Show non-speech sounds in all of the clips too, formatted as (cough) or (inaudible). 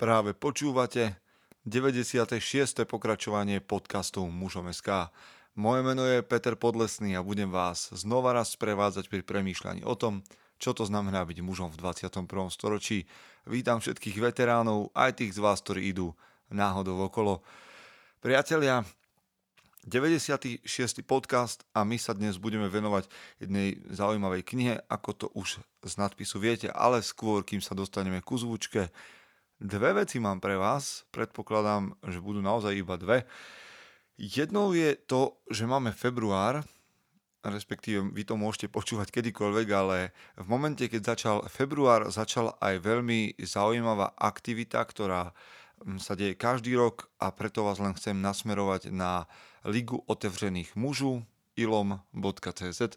Práve počúvate 96. pokračovanie podcastu Mužom SK. Moje meno je Peter Podlesný a budem vás znova raz sprevádzať pri premýšľaní o tom, čo to znamená byť mužom v 21. storočí. Vítam všetkých veteránov, aj tých z vás, ktorí idú náhodou okolo. Priatelia, 96. podcast a my sa dnes budeme venovať jednej zaujímavej knihe, ako to už z nadpisu viete, ale skôr, kým sa dostaneme ku zvučke, Dve veci mám pre vás, predpokladám, že budú naozaj iba dve. Jednou je to, že máme február, respektíve vy to môžete počúvať kedykoľvek, ale v momente, keď začal február, začala aj veľmi zaujímavá aktivita, ktorá mm, sa deje každý rok a preto vás len chcem nasmerovať na Ligu otevřených mužů ilom.cz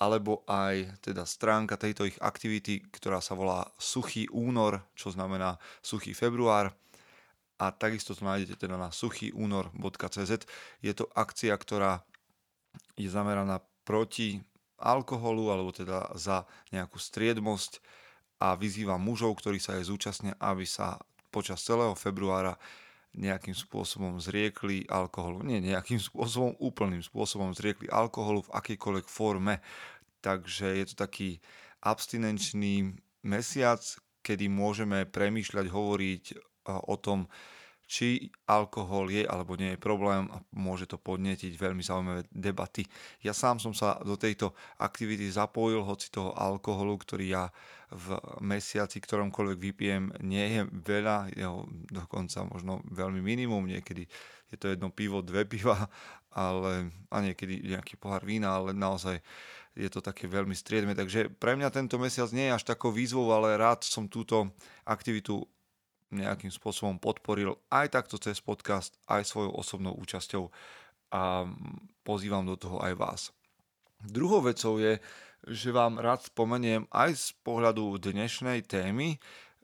alebo aj teda stránka tejto ich aktivity, ktorá sa volá Suchý únor, čo znamená Suchý február a takisto to nájdete teda na suchýúnor.cz. Je to akcia, ktorá je zameraná proti alkoholu alebo teda za nejakú striedmosť a vyzýva mužov, ktorí sa aj zúčastnia, aby sa počas celého februára nejakým spôsobom zriekli alkoholu. Nie nejakým spôsobom, úplným spôsobom zriekli alkoholu v akejkoľvek forme. Takže je to taký abstinenčný mesiac, kedy môžeme premýšľať, hovoriť o tom, či alkohol je alebo nie je problém a môže to podnetiť veľmi zaujímavé debaty. Ja sám som sa do tejto aktivity zapojil, hoci toho alkoholu, ktorý ja v mesiaci ktoromkoľvek vypijem, nie je veľa, jeho dokonca možno veľmi minimum, niekedy je to jedno pivo, dve piva, ale, a niekedy nejaký pohár vína, ale naozaj je to také veľmi striedme. Takže pre mňa tento mesiac nie je až takou výzvou, ale rád som túto aktivitu nejakým spôsobom podporil aj takto cez podcast, aj svojou osobnou účasťou a pozývam do toho aj vás. Druhou vecou je, že vám rád spomeniem aj z pohľadu dnešnej témy,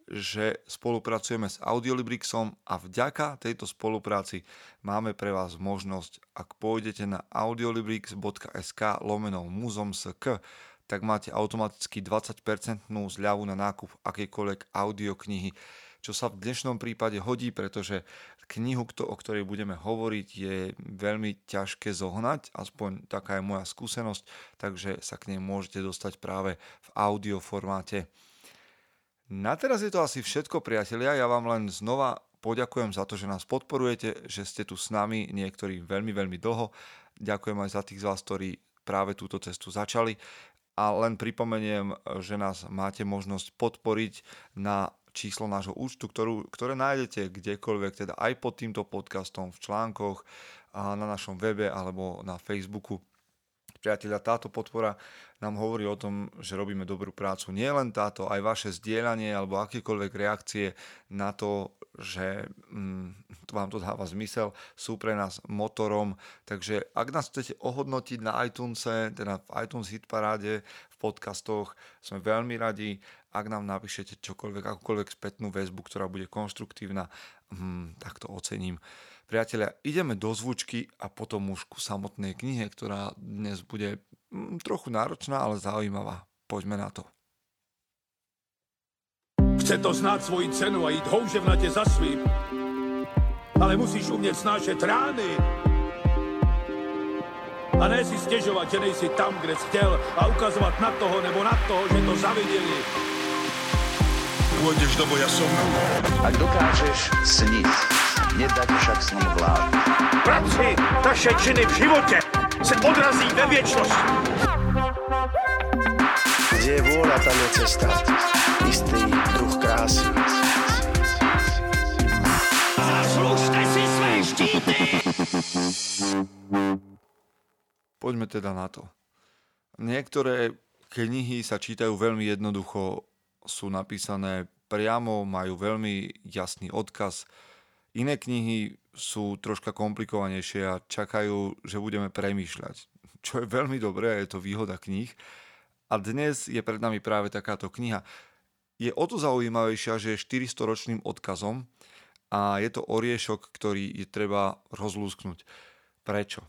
že spolupracujeme s Audiolibrixom a vďaka tejto spolupráci máme pre vás možnosť, ak pôjdete na audiolibrix.sk lomenou muzom.sk, tak máte automaticky 20% zľavu na nákup akejkoľvek audioknihy čo sa v dnešnom prípade hodí, pretože knihu, o ktorej budeme hovoriť, je veľmi ťažké zohnať, aspoň taká je moja skúsenosť, takže sa k nej môžete dostať práve v audio formáte. Na teraz je to asi všetko, priatelia. Ja vám len znova poďakujem za to, že nás podporujete, že ste tu s nami, niektorí veľmi, veľmi dlho. Ďakujem aj za tých z vás, ktorí práve túto cestu začali. A len pripomeniem, že nás máte možnosť podporiť na číslo nášho účtu, ktorú, ktoré nájdete kdekoľvek, teda aj pod týmto podcastom, v článkoch, a na našom webe alebo na Facebooku. Priatelia, táto podpora nám hovorí o tom, že robíme dobrú prácu. Nie len táto, aj vaše zdieľanie alebo akékoľvek reakcie na to, že mm, vám to dáva zmysel, sú pre nás motorom. Takže ak nás chcete ohodnotiť na iTunes, teda v iTunes Hitparáde, v podcastoch, sme veľmi radi ak nám napíšete čokoľvek, akúkoľvek spätnú väzbu, ktorá bude konštruktívna, hmm, tak to ocením. Priatelia, ideme do zvučky a potom už ku samotnej knihe, ktorá dnes bude hmm, trochu náročná, ale zaujímavá. Poďme na to. Chce to znáť svoji cenu a ísť houževnate za svým. Ale musíš umieť snášať rány. A ne si stežovať, že nejsi tam, kde si chcel a ukazovať na toho nebo na toho, že to zavideli pôjdeš do boja som. Ak dokážeš sniť, nedať však sním vlád. Práci taše činy v živote se odrazí ve viečnosti. Kde je vôľa, tam je cesta. Istý druh krásy. Zaslužte si své štíty! Poďme teda na to. Niektoré knihy sa čítajú veľmi jednoducho, sú napísané priamo, majú veľmi jasný odkaz. Iné knihy sú troška komplikovanejšie a čakajú, že budeme premýšľať. Čo je veľmi dobré, je to výhoda kníh. A dnes je pred nami práve takáto kniha. Je o to zaujímavejšia, že je 400-ročným odkazom a je to oriešok, ktorý je treba rozlúsknuť. Prečo?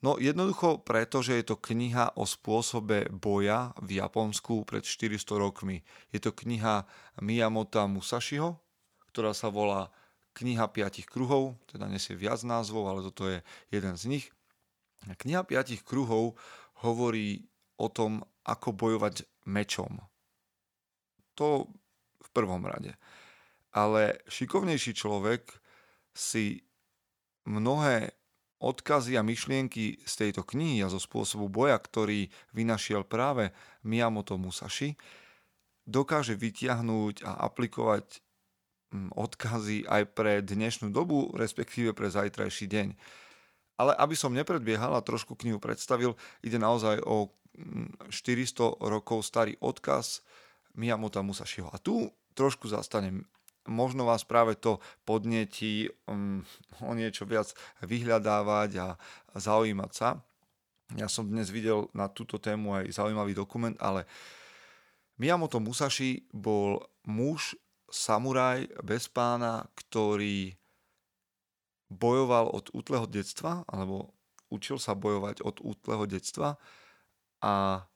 No jednoducho preto, že je to kniha o spôsobe boja v Japonsku pred 400 rokmi. Je to kniha Miyamota Musashiho, ktorá sa volá Kniha piatich kruhov, teda nesie viac názvov, ale toto je jeden z nich. Kniha piatich kruhov hovorí o tom, ako bojovať mečom. To v prvom rade. Ale šikovnejší človek si mnohé odkazy a myšlienky z tejto knihy a zo spôsobu boja, ktorý vynašiel práve Miyamoto Musashi, dokáže vytiahnuť a aplikovať mm, odkazy aj pre dnešnú dobu, respektíve pre zajtrajší deň. Ale aby som nepredbiehal a trošku knihu predstavil, ide naozaj o 400 mm, rokov starý odkaz Miyamoto Musashiho. A tu trošku zastanem možno vás práve to podnetí um, o niečo viac vyhľadávať a zaujímať sa. Ja som dnes videl na túto tému aj zaujímavý dokument, ale Miyamoto Musashi bol muž, samuraj bez pána, ktorý bojoval od útleho detstva, alebo učil sa bojovať od útleho detstva a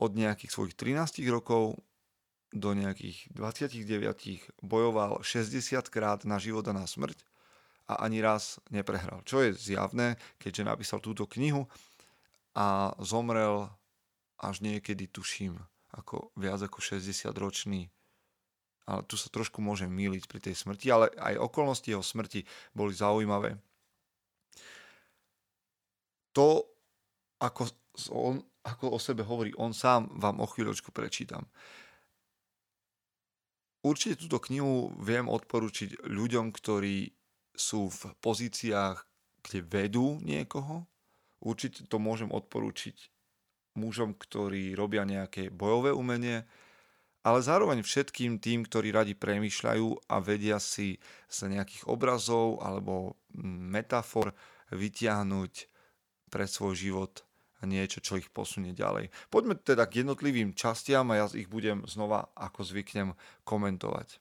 od nejakých svojich 13 rokov do nejakých 29 bojoval 60 krát na život a na smrť a ani raz neprehral. Čo je zjavné, keďže napísal túto knihu a zomrel až niekedy, tuším, ako viac ako 60 ročný. Ale tu sa trošku môžem míliť pri tej smrti, ale aj okolnosti jeho smrti boli zaujímavé. To, ako on, ako o sebe hovorí on sám, vám o chvíľočku prečítam. Určite túto knihu viem odporučiť ľuďom, ktorí sú v pozíciách, kde vedú niekoho. Určite to môžem odporučiť mužom, ktorí robia nejaké bojové umenie, ale zároveň všetkým tým, ktorí radi premýšľajú a vedia si z nejakých obrazov alebo metafor vytiahnuť pre svoj život niečo, čo ich posunie ďalej. Poďme teda k jednotlivým častiam a ja ich budem znova, ako zvyknem, komentovať.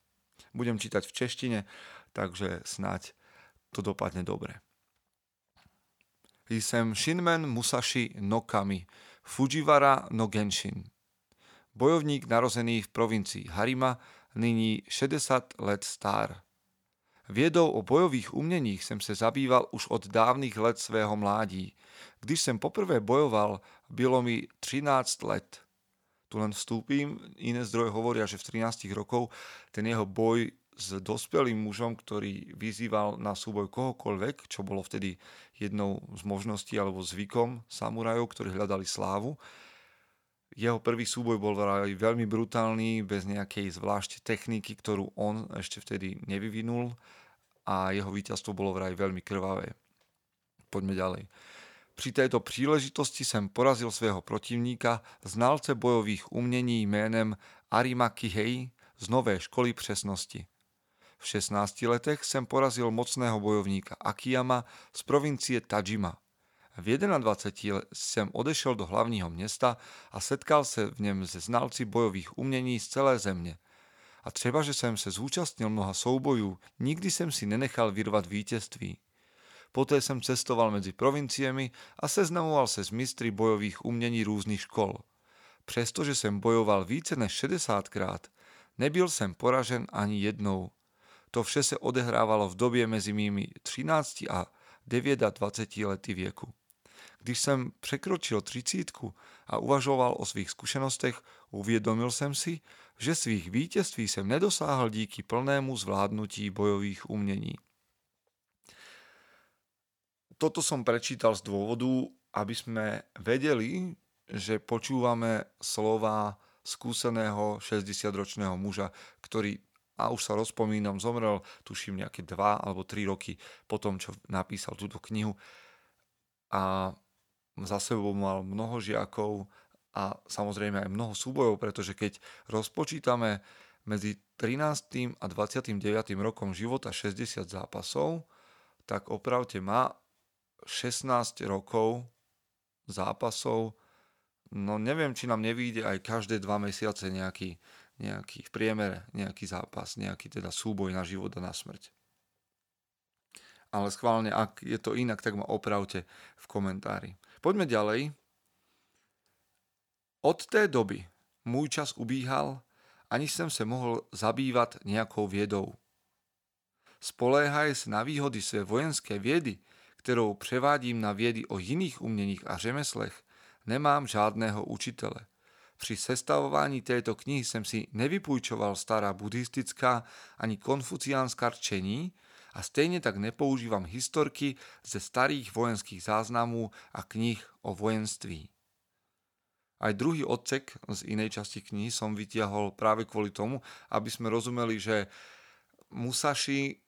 Budem čítať v češtine, takže snať to dopadne dobre. Jsem Shinmen Musashi no Kami, Fujiwara no Genshin. Bojovník narozený v provincii Harima, nyní 60 let star. Viedou o bojových uměních jsem se zabýval už od dávnych let svého mládí. Když jsem poprvé bojoval, bylo mi 13 let. Tu len vstúpim, iné zdroje hovoria, že v 13 rokov ten jeho boj s dospelým mužom, ktorý vyzýval na súboj kohokoľvek, čo bolo vtedy jednou z možností alebo zvykom samurajov, ktorí hľadali slávu. Jeho prvý súboj bol veľmi brutálny, bez nejakej zvlášť techniky, ktorú on ešte vtedy nevyvinul a jeho víťazstvo bolo vraj veľmi krvavé. Poďme ďalej. Při této příležitosti jsem porazil svého protivníka, znalce bojových umění jménem Arima Kihei z nové školy přesnosti. V 16 letech jsem porazil mocného bojovníka Akiyama z provincie Tajima. V 21 jsem odešel do hlavního města a setkal se v něm se znalci bojových umění z celé země – a třeba, že jsem se zúčastnil mnoha soubojů, nikdy jsem si nenechal vyrvat vítězství. Poté jsem cestoval mezi provinciemi a seznamoval se s mistry bojových umění různých škol. Přestože jsem bojoval více než 60krát, nebyl jsem poražen ani jednou. To vše se odehrávalo v době mezi mými 13 a 29 lety věku. Když jsem překročil třicítku a uvažoval o svých zkušenostech, uvědomil jsem si, že svých vítězství jsem nedosáhl díky plnému zvládnutí bojových umění. Toto som prečítal z dôvodu, aby sme vedeli, že počúvame slova skúseného 60-ročného muža, ktorý, a už sa rozpomínam, zomrel, tuším, nejaké 2 alebo 3 roky po tom, čo napísal túto knihu. A za sebou mal mnoho žiakov a samozrejme aj mnoho súbojov, pretože keď rozpočítame medzi 13. a 29. rokom života 60 zápasov, tak opravte má 16 rokov zápasov. No neviem, či nám nevíde aj každé dva mesiace nejaký, nejaký v priemere nejaký zápas, nejaký teda súboj na život a na smrť. Ale schválne, ak je to inak, tak ma opravte v komentári. Poďme ďalej. Od té doby můj čas ubíhal ani jsem se mohl zabývat nějakou vědou. Spoléhaj se na výhody své vojenské vědy, kterou převádím na vědy o jiných uměních a řemeslech, nemám žádného učitele. Při sestavování této knihy jsem si nevypůjčoval stará buddhistická ani konfuciánská rčení a stejně tak nepoužívám historky ze starých vojenských záznamů a knih o vojenství. Aj druhý odsek z inej časti knihy som vytiahol práve kvôli tomu, aby sme rozumeli, že Musashi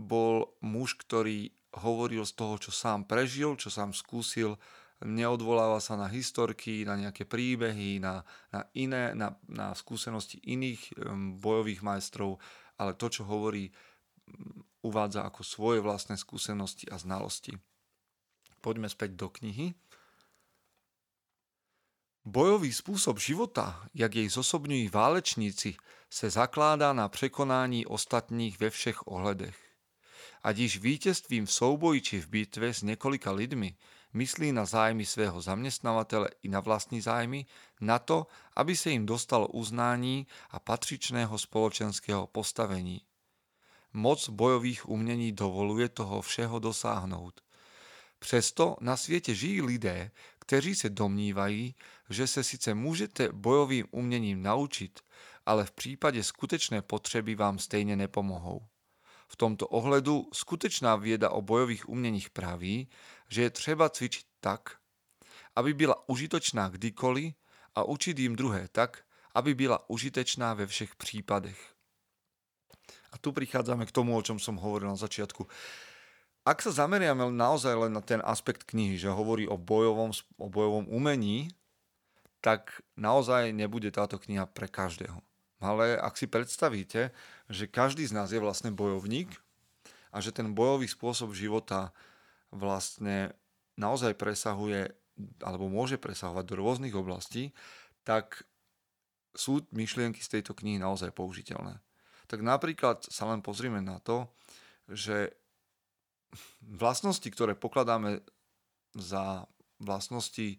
bol muž, ktorý hovoril z toho, čo sám prežil, čo sám skúsil, neodvoláva sa na historky, na nejaké príbehy, na, na iné, na, na skúsenosti iných bojových majstrov, ale to, čo hovorí, uvádza ako svoje vlastné skúsenosti a znalosti. Poďme späť do knihy. Bojový způsob života, jak jej zosobňují válečníci, se zakládá na překonání ostatních ve všech ohledech. Ať již vítězstvím v souboji či v bitve s několika lidmi myslí na zájmy svého zaměstnavatele i na vlastní zájmy, na to, aby se jim dostalo uznání a patřičného spoločenského postavení. Moc bojových umění dovoluje toho všeho dosáhnout. Přesto na světě žijí lidé, kteří se domnívají, že se sice můžete bojovým uměním naučit, ale v případě skutečné potřeby vám stejně nepomohou. V tomto ohledu skutečná vieda o bojových uměních praví, že je třeba cvičiť tak, aby byla užitočná kdykoliv a učiť im druhé tak, aby byla užitečná ve všech prípadech. Tu prichádzame k tomu, o čom som hovoril na začiatku. Ak sa zameriame naozaj len na ten aspekt knihy, že hovorí o bojovom, o bojovom umení, tak naozaj nebude táto kniha pre každého. Ale ak si predstavíte, že každý z nás je vlastne bojovník a že ten bojový spôsob života vlastne naozaj presahuje alebo môže presahovať do rôznych oblastí, tak sú myšlienky z tejto knihy naozaj použiteľné. Tak napríklad sa len pozrieme na to, že vlastnosti, ktoré pokladáme za vlastnosti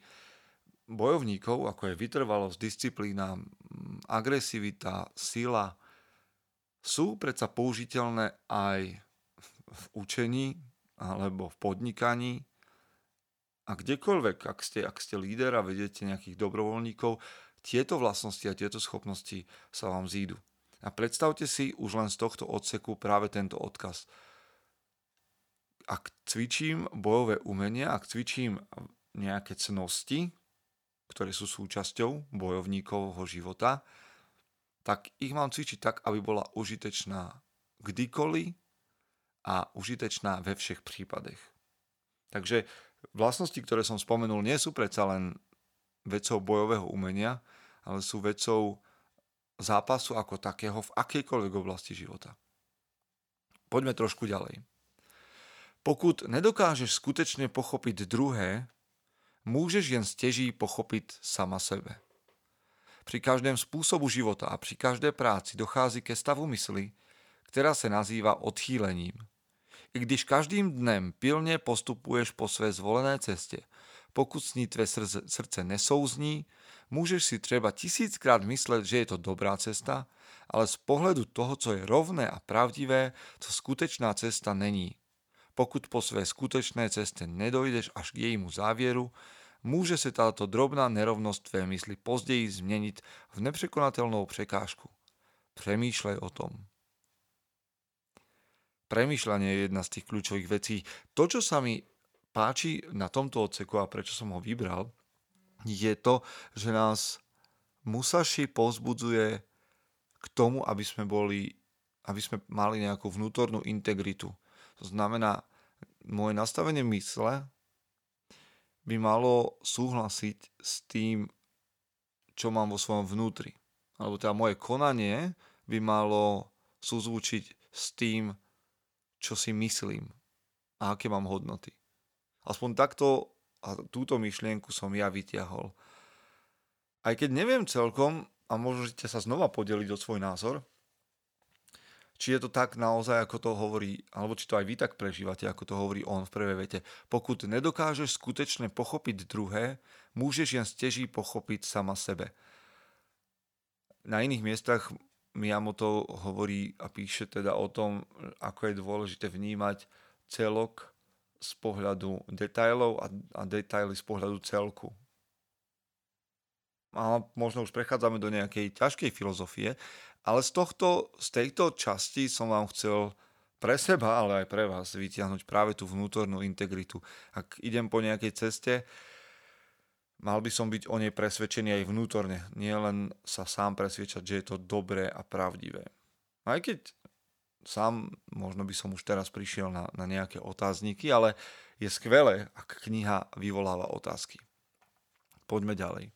bojovníkov, ako je vytrvalosť, disciplína, agresivita, sila, sú predsa použiteľné aj v učení alebo v podnikaní a kdekoľvek, ak ste, ak ste líder a vedete nejakých dobrovoľníkov, tieto vlastnosti a tieto schopnosti sa vám zídu. A predstavte si už len z tohto odseku práve tento odkaz. Ak cvičím bojové umenia, ak cvičím nejaké cnosti, ktoré sú súčasťou bojovníkovho života, tak ich mám cvičiť tak, aby bola užitečná kdykoliv a užitečná ve všech prípadech. Takže vlastnosti, ktoré som spomenul, nie sú predsa len vecou bojového umenia, ale sú vecou zápasu ako takého v akejkoľvek oblasti života. Poďme trošku ďalej. Pokud nedokážeš skutečne pochopiť druhé, môžeš jen steží pochopit sama sebe. Při každém způsobu života a při každé práci dochází ke stavu mysli, která se nazývá odchýlením. I když každým dnem pilně postupuješ po své zvolené cestě, pokud s ní tvé srdce nesouzní, můžeš si třeba tisíckrát myslet, že je to dobrá cesta, ale z pohledu toho, co je rovné a pravdivé, to skutečná cesta není. Pokud po své skutečné ceste nedojdeš až k jejímu závěru, může se táto drobná nerovnost tvé mysli později změnit v nepřekonatelnou překážku. Přemýšlej o tom. Premýšľanie je jedna z tých kľúčových vecí. To, čo sa mi páči na tomto odseku a prečo som ho vybral, je to, že nás Musashi pozbudzuje k tomu, aby sme boli, aby sme mali nejakú vnútornú integritu. To znamená, moje nastavenie mysle by malo súhlasiť s tým, čo mám vo svojom vnútri. Alebo teda moje konanie by malo súzvučiť s tým, čo si myslím a aké mám hodnoty. Aspoň takto a túto myšlienku som ja vytiahol. Aj keď neviem celkom, a môžete sa znova podeliť o svoj názor, či je to tak naozaj, ako to hovorí, alebo či to aj vy tak prežívate, ako to hovorí on v prvej vete. Pokud nedokážeš skutečne pochopiť druhé, môžeš jen steží pochopiť sama sebe. Na iných miestach Miyamoto hovorí a píše teda o tom, ako je dôležité vnímať celok z pohľadu detailov a, a detaily z pohľadu celku. A možno už prechádzame do nejakej ťažkej filozofie, ale z, tohto, z tejto časti som vám chcel pre seba, ale aj pre vás vytiahnuť práve tú vnútornú integritu. Ak idem po nejakej ceste, mal by som byť o nej presvedčený aj vnútorne, nie len sa sám presvedčať, že je to dobré a pravdivé. Aj keď sám možno by som už teraz prišiel na, na nejaké otázniky, ale je skvelé, ak kniha vyvoláva otázky. Poďme ďalej.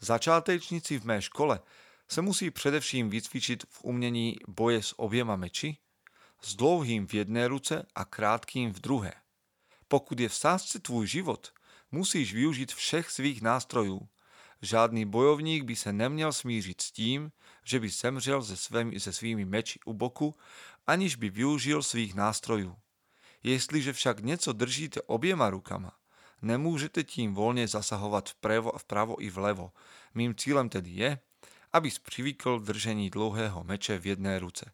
Začátečníci v mé škole se musí především vycvičit v umění boje s oběma meči, s dlouhým v jedné ruce a krátkým v druhé. Pokud je v sázce tvůj život, Musíš využiť všech svých nástrojů. Žádný bojovník by se neměl smířit s tím, že by semřel se, svými, se svými meči u boku, aniž by využil svých nástrojů. Jestliže však něco držíte oběma rukama, nemůžete tím volně zasahovat vprevo, vpravo i vlevo. Mým cílem tedy je, aby přivykl držení dlouhého meče v jedné ruce.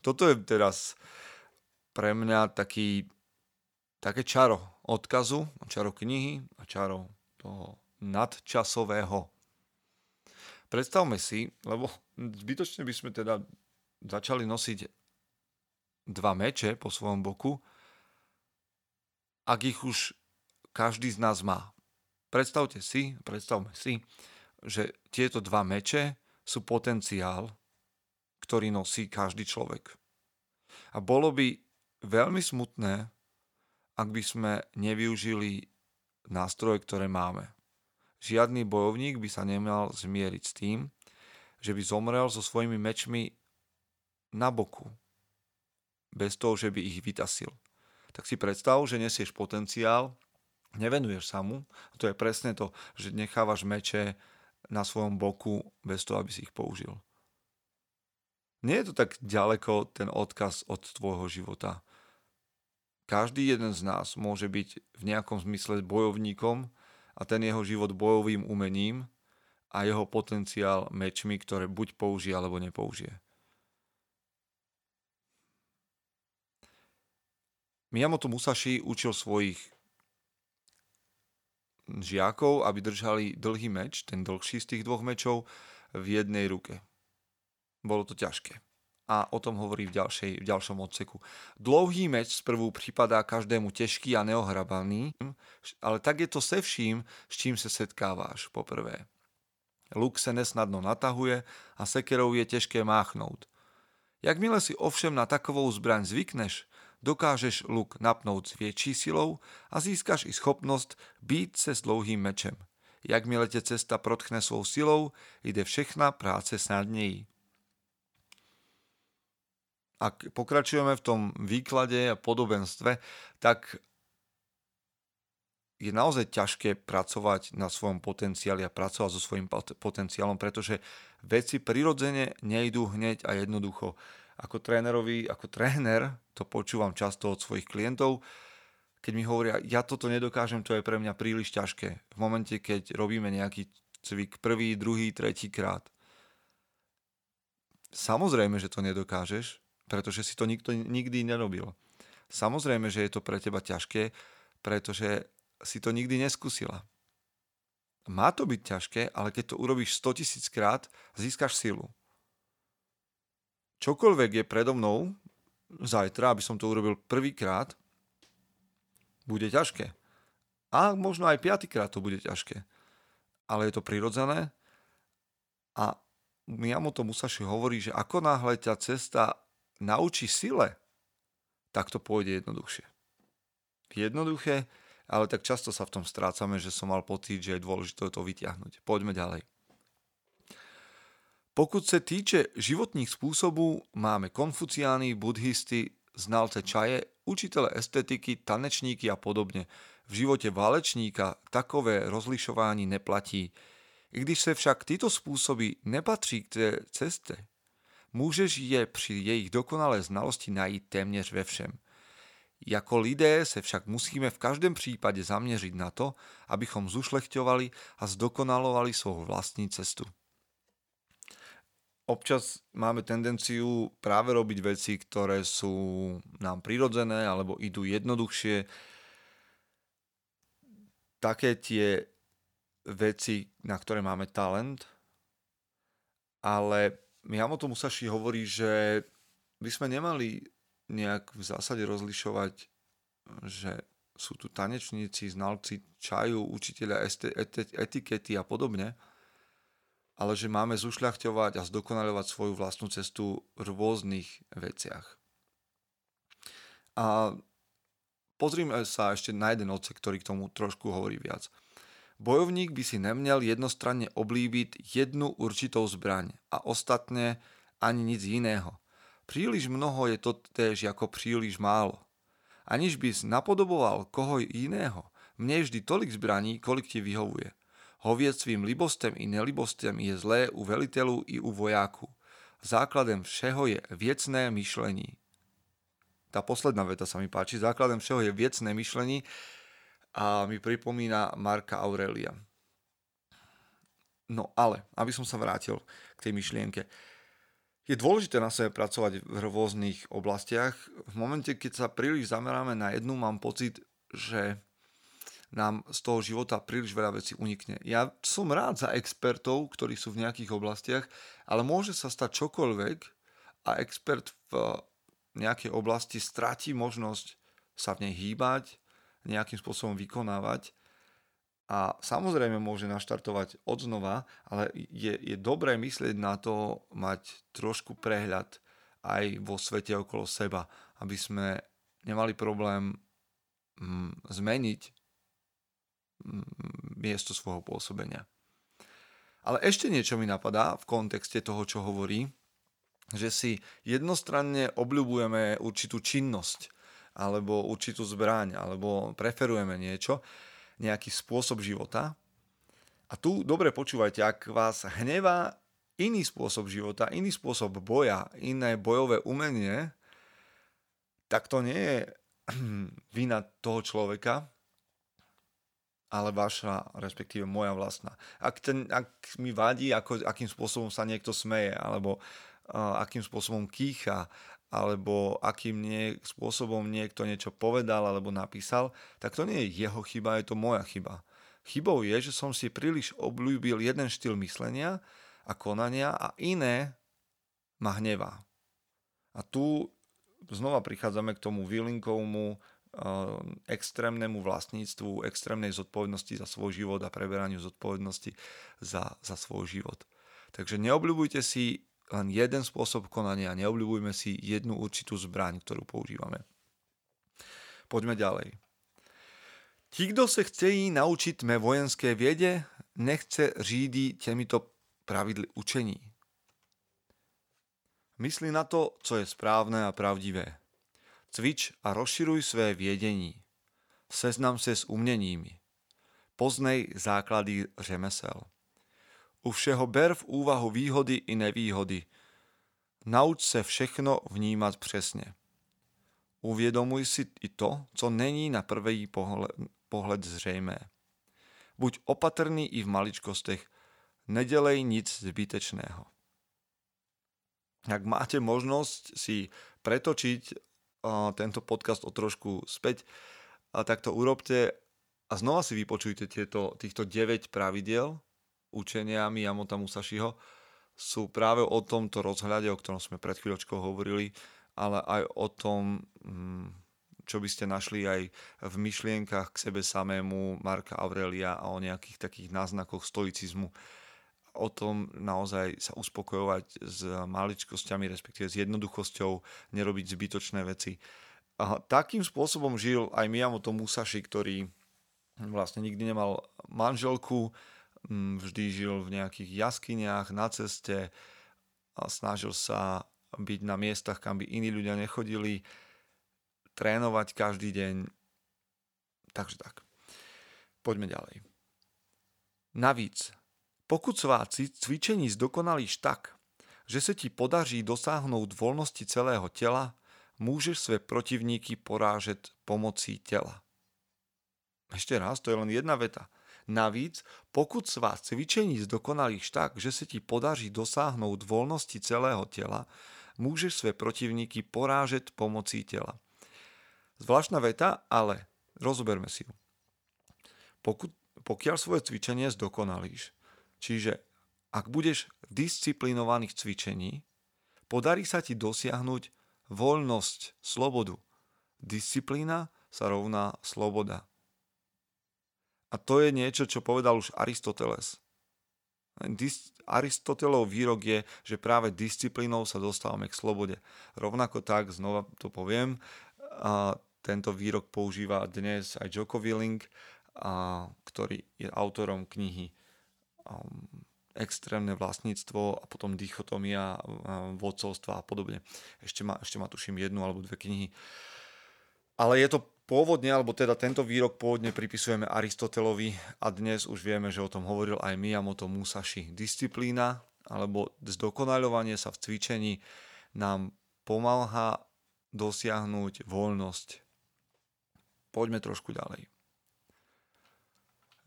Toto je teraz pre mňa taký, také čaro, odkazu, čaro knihy a čaro toho nadčasového. Predstavme si, lebo zbytočne by sme teda začali nosiť dva meče po svojom boku, ak ich už každý z nás má. Predstavte si, predstavme si, že tieto dva meče sú potenciál, ktorý nosí každý človek. A bolo by veľmi smutné, ak by sme nevyužili nástroje, ktoré máme. Žiadny bojovník by sa nemal zmieriť s tým, že by zomrel so svojimi mečmi na boku, bez toho, že by ich vytasil. Tak si predstav, že nesieš potenciál, nevenuješ sa mu, a to je presne to, že nechávaš meče na svojom boku bez toho, aby si ich použil. Nie je to tak ďaleko ten odkaz od tvojho života každý jeden z nás môže byť v nejakom zmysle bojovníkom a ten jeho život bojovým umením a jeho potenciál mečmi, ktoré buď použije alebo nepoužije. Miyamoto Musashi učil svojich žiakov, aby držali dlhý meč, ten dlhší z tých dvoch mečov, v jednej ruke. Bolo to ťažké a o tom hovorí v, ďalšej, v ďalšom odseku. Dlouhý meč zprvu připadá každému těžký a neohrabaný, ale tak je to se vším, s čím se setkáváš poprvé. Luk se nesnadno natahuje a sekerou je těžké máchnout. Jakmile si ovšem na takovou zbraň zvykneš, dokážeš luk napnout s větší silou a získaš i schopnost být se s dlouhým mečem. Jakmile tě cesta protchne svou silou, jde všechna práce snadněji ak pokračujeme v tom výklade a podobenstve, tak je naozaj ťažké pracovať na svojom potenciáli a pracovať so svojím potenciálom, pretože veci prirodzene nejdú hneď a jednoducho. Ako trénerovi, ako tréner, to počúvam často od svojich klientov, keď mi hovoria, ja toto nedokážem, to je pre mňa príliš ťažké. V momente, keď robíme nejaký cvik prvý, druhý, tretí krát. Samozrejme, že to nedokážeš, pretože si to nikto nikdy nerobil. Samozrejme, že je to pre teba ťažké, pretože si to nikdy neskúsila. Má to byť ťažké, ale keď to urobíš 100 tisíc krát, získaš silu. Čokoľvek je predo mnou zajtra, aby som to urobil prvýkrát, bude ťažké. A možno aj piatýkrát to bude ťažké. Ale je to prirodzené a Miyamoto Musashi hovorí, že ako náhle ťa cesta naučí sile, tak to pôjde jednoduchšie. Jednoduché, ale tak často sa v tom strácame, že som mal pocit, že je dôležité to vyťahnuť. Poďme ďalej. Pokud se týče životních způsobů, máme konfuciány, buddhisty, znalce čaje, učitele estetiky, tanečníky a podobne. V živote válečníka takové rozlišování neplatí. I když se však tyto způsoby nepatří k té ceste, Můžeš je při jejich dokonalé znalosti najít téměř ve všem. Jako lidé se však musíme v každém případě zaměřit na to, abychom zušlechťovali a zdokonalovali svou vlastní cestu. občas máme tendenciu práve robiť veci, ktoré sú nám prirodzené alebo idú jednoduchšie. Také tie veci, na ktoré máme talent, ale Miyamoto Musashi hovorí, že by sme nemali nejak v zásade rozlišovať, že sú tu tanečníci, znalci čaju, učiteľa etikety a podobne, ale že máme zušľachťovať a zdokonalovať svoju vlastnú cestu v rôznych veciach. A pozrime sa ešte na jeden odsek, ktorý k tomu trošku hovorí viac. Bojovník by si neměl jednostranne oblíbiť jednu určitou zbraň a ostatne ani nic iného. Príliš mnoho je to též ako príliš málo. Aniž bys napodoboval koho iného, mne vždy tolik zbraní, kolik ti vyhovuje. Hovieť svým libostem i nelibostem je zlé u veliteľu i u vojáku. Základem všeho je viecné myšlení. Tá posledná veta sa mi páči. Základem všeho je viecné myšlení a mi pripomína Marka Aurelia. No ale, aby som sa vrátil k tej myšlienke. Je dôležité na sebe pracovať v rôznych oblastiach. V momente, keď sa príliš zameráme na jednu, mám pocit, že nám z toho života príliš veľa vecí unikne. Ja som rád za expertov, ktorí sú v nejakých oblastiach, ale môže sa stať čokoľvek a expert v nejakej oblasti stratí možnosť sa v nej hýbať, nejakým spôsobom vykonávať a samozrejme môže naštartovať od znova, ale je, je dobré myslieť na to, mať trošku prehľad aj vo svete okolo seba, aby sme nemali problém mm, zmeniť mm, miesto svojho pôsobenia. Ale ešte niečo mi napadá v kontexte toho, čo hovorí, že si jednostranne obľúbujeme určitú činnosť alebo určitú zbraň, alebo preferujeme niečo, nejaký spôsob života. A tu dobre počúvajte, ak vás hnevá iný spôsob života, iný spôsob boja, iné bojové umenie, tak to nie je (clears throat) vina toho človeka, ale vaša, respektíve moja vlastná. Ak, ten, ak mi vadí, ako, akým spôsobom sa niekto smeje, alebo uh, akým spôsobom kýcha, alebo akým nie, spôsobom niekto niečo povedal alebo napísal, tak to nie je jeho chyba, je to moja chyba. Chybou je, že som si príliš obľúbil jeden štýl myslenia a konania a iné ma hnevá. A tu znova prichádzame k tomu výlinkovmu extrémnemu vlastníctvu, extrémnej zodpovednosti za svoj život a preberaniu zodpovednosti za, za svoj život. Takže neobľúbujte si len jeden spôsob konania, neobľúbujme si jednu určitú zbraň, ktorú používame. Poďme ďalej. Ti, kdo se chcejí naučiť mé vojenské viede, nechce řídí těmito pravidly učení. Mysli na to, co je správné a pravdivé. Cvič a rozširuj své viedení. Seznam se s uměními. Poznej základy řemesel. U všeho ber v úvahu výhody i nevýhody. Nauč se všechno vnímat přesně. Uvědomuj si i to, co není na prvý pohled, pohled zřejmé. Buď opatrný i v maličkostech, nedelej nic zbytečného. Ak máte možnosť si pretočiť tento podcast o trošku späť, tak to urobte a znova si vypočujte tieto, týchto 9 pravidel, učenia Miyamoto Musashiho sú práve o tomto rozhľade, o ktorom sme pred chvíľočkou hovorili, ale aj o tom, mm, čo by ste našli aj v myšlienkach k sebe samému Marka Aurelia a o nejakých takých náznakoch stoicizmu. O tom naozaj sa uspokojovať s maličkosťami, respektíve s jednoduchosťou, nerobiť zbytočné veci. A takým spôsobom žil aj Miyamoto Musashi, ktorý vlastne nikdy nemal manželku, vždy žil v nejakých jaskyniach, na ceste a snažil sa byť na miestach, kam by iní ľudia nechodili, trénovať každý deň. Takže tak. Poďme ďalej. Navíc, pokud svá cvičení zdokonalíš tak, že se ti podaří dosáhnout volnosti celého těla, môžeš své protivníky porážet pomocí tela. Ešte raz, to je len jedna veta. Navíc, pokud svá cvičení zdokonalíš tak, že se ti podaří dosáhnout volnosti celého těla, můžeš své protivníky porážet pomocí těla. Zvláštna veta, ale rozoberme si ju. Pokud, pokiaľ svoje cvičenie zdokonalíš, čiže ak budeš disciplinovaných cvičení, podarí sa ti dosiahnuť voľnosť, slobodu. Disciplína sa rovná sloboda. A to je niečo, čo povedal už Aristoteles. Aristotelov výrok je, že práve disciplínou sa dostávame k slobode. Rovnako tak, znova to poviem, a tento výrok používa dnes aj Joko Willing, a, ktorý je autorom knihy um, extrémne vlastníctvo a potom dichotomia vodcovstva a podobne. Ešte má, ešte má tuším jednu alebo dve knihy. Ale je to pôvodne, alebo teda tento výrok pôvodne pripisujeme Aristotelovi a dnes už vieme, že o tom hovoril aj Miyamoto Musashi. Disciplína alebo zdokonaľovanie sa v cvičení nám pomáha dosiahnuť voľnosť. Poďme trošku ďalej.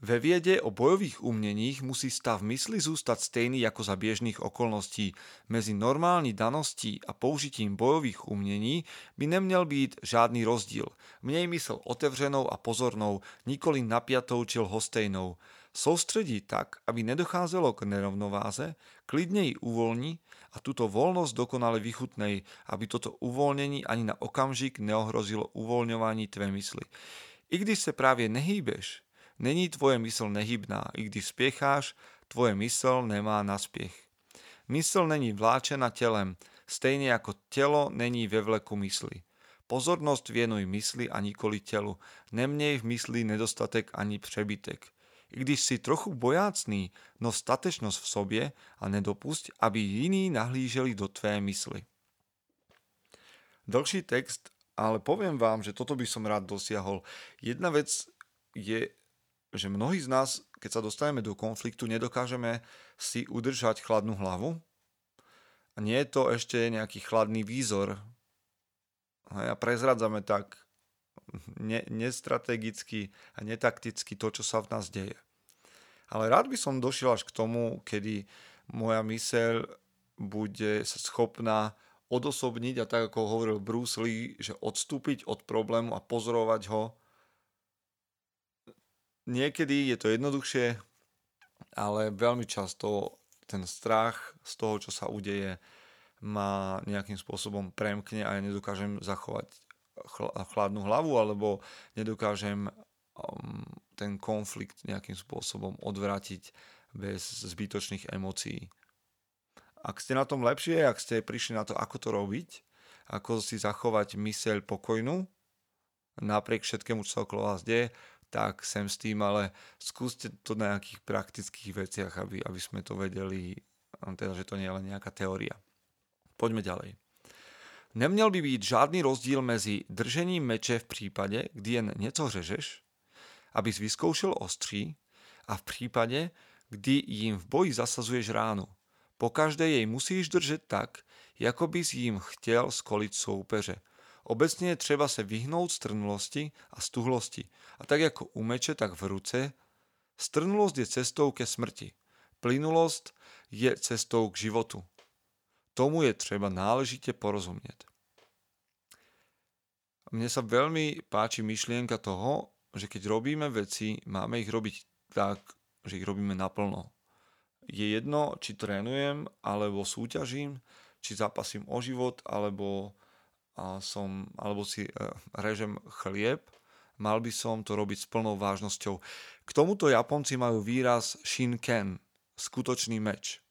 Ve viede o bojových uměních musí stav mysli zůstat stejný jako za běžných okolností. Mezi normální daností a použitím bojových umění by neměl být žádný rozdíl. Měj mysl otevřenou a pozornou, nikoli napjatou či lhostejnou. Soustředí tak, aby nedocházelo k nerovnováze, klidně ji uvolní a tuto volnost dokonale vychutnej, aby toto uvolnění ani na okamžik neohrozilo uvolňování tvé mysli. I když se právě nehýbeš, Není tvoje mysl nehybná, i když spěcháš, tvoje mysl nemá naspěch. Mysl není vláčena tělem, stejně jako tělo není ve vleku mysli. Pozornost věnuj mysli a nikoli tělu. Neměj v mysli nedostatek ani přebytek. I když si trochu bojácný, no statečnost v sobě a nedopusť, aby jiní nahlíželi do tvé mysli. Dlhší text, ale poviem vám, že toto by som rád dosiahol. Jedna vec je že mnohí z nás, keď sa dostaneme do konfliktu, nedokážeme si udržať chladnú hlavu. A nie je to ešte nejaký chladný výzor. A prezradzame tak ne, nestrategicky a netakticky to, čo sa v nás deje. Ale rád by som došiel až k tomu, kedy moja myseľ bude schopná odosobniť a tak ako hovoril Bruce Lee, že odstúpiť od problému a pozorovať ho Niekedy je to jednoduchšie, ale veľmi často ten strach z toho, čo sa udeje, ma nejakým spôsobom premkne a ja nedokážem zachovať chladnú hlavu alebo nedokážem um, ten konflikt nejakým spôsobom odvrátiť bez zbytočných emócií. Ak ste na tom lepšie, ak ste prišli na to, ako to robiť, ako si zachovať myseľ pokojnú, napriek všetkému, čo sa okolo vás deje, tak sem s tým, ale skúste to na nejakých praktických veciach, aby, aby sme to vedeli, teda, že to nie je len nejaká teória. Poďme ďalej. Neměl by být žádný rozdíl mezi držením meče v případě, kdy jen něco řežeš, abys vyzkoušel ostří, a v případě, kdy jim v boji zasazuješ ránu. Po každé jej musíš držet tak, jako bys jim chtěl skolit soupeře – Obecně je třeba se vyhnout strnulosti a stuhlosti. A tak jako u meče, tak v ruce. Strnulost je cestou ke smrti. Plynulost je cestou k životu. Tomu je treba náležite porozumieť. Mne sa veľmi páči myšlienka toho, že keď robíme veci, máme ich robiť tak, že ich robíme naplno. Je jedno, či trénujem, alebo súťažím, či zápasím o život, alebo a som, alebo si e, režem chlieb, mal by som to robiť s plnou vážnosťou. K tomuto Japonci majú výraz shinken, skutočný meč.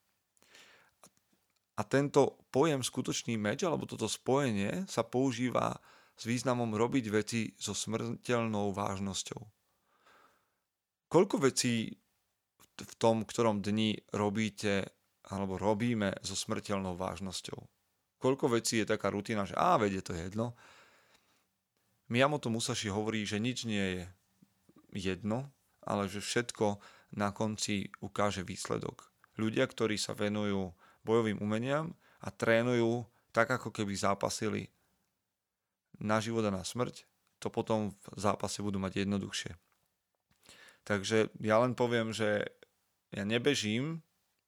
A tento pojem skutočný meč, alebo toto spojenie sa používa s významom robiť veci so smrteľnou vážnosťou. Koľko vecí v tom, ktorom dni robíte alebo robíme so smrteľnou vážnosťou? Koľko vecí je taká rutina, že á, vedie to jedno. Miyamoto Musashi hovorí, že nič nie je jedno, ale že všetko na konci ukáže výsledok. Ľudia, ktorí sa venujú bojovým umeniam a trénujú tak, ako keby zápasili na život a na smrť, to potom v zápase budú mať jednoduchšie. Takže ja len poviem, že ja nebežím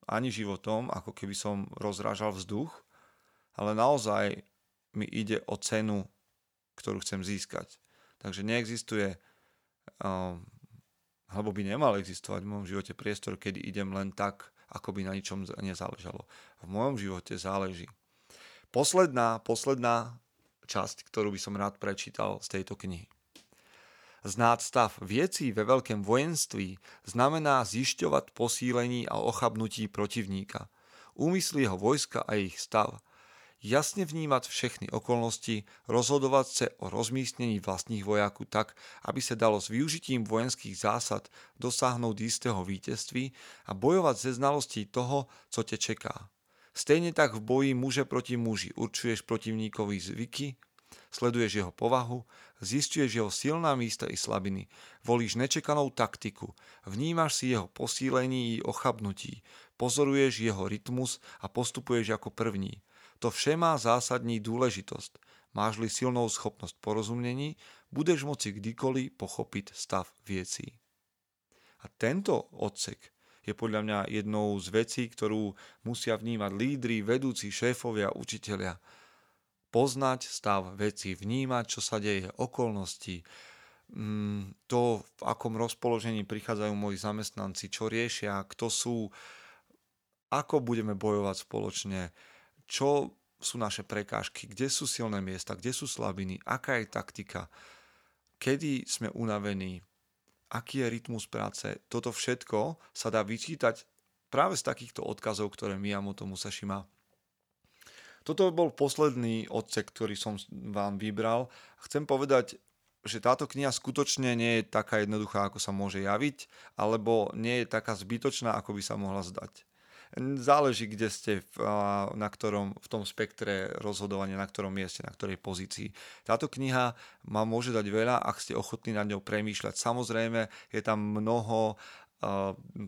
ani životom, ako keby som rozrážal vzduch, ale naozaj mi ide o cenu, ktorú chcem získať. Takže neexistuje, um, alebo by nemal existovať v mojom živote priestor, kedy idem len tak, ako by na ničom nezáležalo. V mojom živote záleží. Posledná, posledná časť, ktorú by som rád prečítal z tejto knihy. Znáť stav viecí ve veľkém vojenství znamená zjišťovať posílení a ochabnutí protivníka, úmysly jeho vojska a ich stav, jasne vnímať všechny okolnosti, rozhodovať sa o rozmístnení vlastních vojáků tak, aby sa dalo s využitím vojenských zásad dosáhnout istého vítězství a bojovať ze znalostí toho, co te čeká. Stejne tak v boji muže proti muži určuješ protivníkovi zvyky, Sleduješ jeho povahu, zistuješ jeho silná místa i slabiny, volíš nečekanou taktiku, vnímaš si jeho posílení i ochabnutí, pozoruješ jeho rytmus a postupuješ ako první. To vše má zásadní dôležitosť. Máš-li silnou schopnosť porozumení, budeš moci kdykoliv pochopiť stav viecí. A tento odsek je podľa mňa jednou z vecí, ktorú musia vnímať lídry, vedúci, šéfovia, učitelia – poznať stav veci, vnímať, čo sa deje, okolnosti, mm, to, v akom rozpoložení prichádzajú moji zamestnanci, čo riešia, kto sú, ako budeme bojovať spoločne, čo sú naše prekážky, kde sú silné miesta, kde sú slabiny, aká je taktika, kedy sme unavení, aký je rytmus práce. Toto všetko sa dá vyčítať práve z takýchto odkazov, ktoré Miyamoto Musashi má toto bol posledný odsek, ktorý som vám vybral. Chcem povedať, že táto kniha skutočne nie je taká jednoduchá, ako sa môže javiť, alebo nie je taká zbytočná, ako by sa mohla zdať. Záleží, kde ste na ktorom, v tom spektre rozhodovania, na ktorom mieste, na ktorej pozícii. Táto kniha ma môže dať veľa, ak ste ochotní nad ňou premýšľať. Samozrejme, je tam mnoho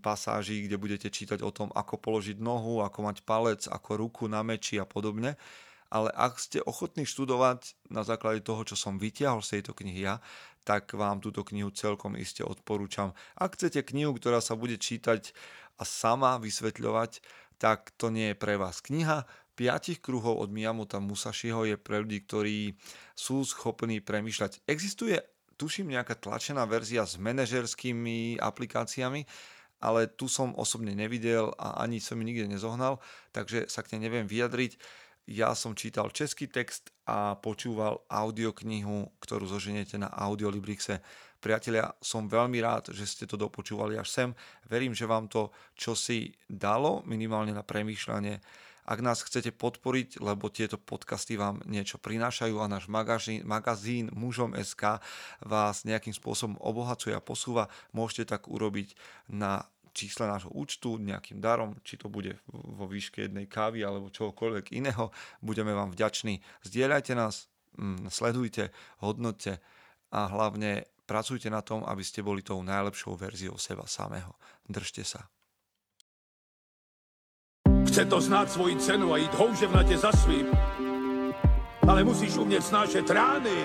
pasáží, kde budete čítať o tom, ako položiť nohu, ako mať palec, ako ruku na meči a podobne. Ale ak ste ochotní študovať na základe toho, čo som vytiahol z tejto knihy ja, tak vám túto knihu celkom iste odporúčam. Ak chcete knihu, ktorá sa bude čítať a sama vysvetľovať, tak to nie je pre vás. Kniha piatich kruhov od Miyamoto Musashiho je pre ľudí, ktorí sú schopní premýšľať. Existuje tuším nejaká tlačená verzia s manažerskými aplikáciami, ale tu som osobne nevidel a ani som mi nikde nezohnal, takže sa k nej neviem vyjadriť. Ja som čítal český text a počúval audioknihu, ktorú zoženiete na Audiolibrixe. Priatelia, som veľmi rád, že ste to dopočúvali až sem. Verím, že vám to čosi dalo, minimálne na premýšľanie ak nás chcete podporiť, lebo tieto podcasty vám niečo prinášajú a náš magazín, magazín mužom SK vás nejakým spôsobom obohacuje a posúva, môžete tak urobiť na čísle nášho účtu nejakým darom, či to bude vo výške jednej kávy alebo čokoľvek iného. Budeme vám vďační. Zdieľajte nás, mm, sledujte, hodnote a hlavne pracujte na tom, aby ste boli tou najlepšou verziou seba samého. Držte sa. Chce to znát svoji cenu a jít houževnatě za svým. Ale musíš umět snášet rány.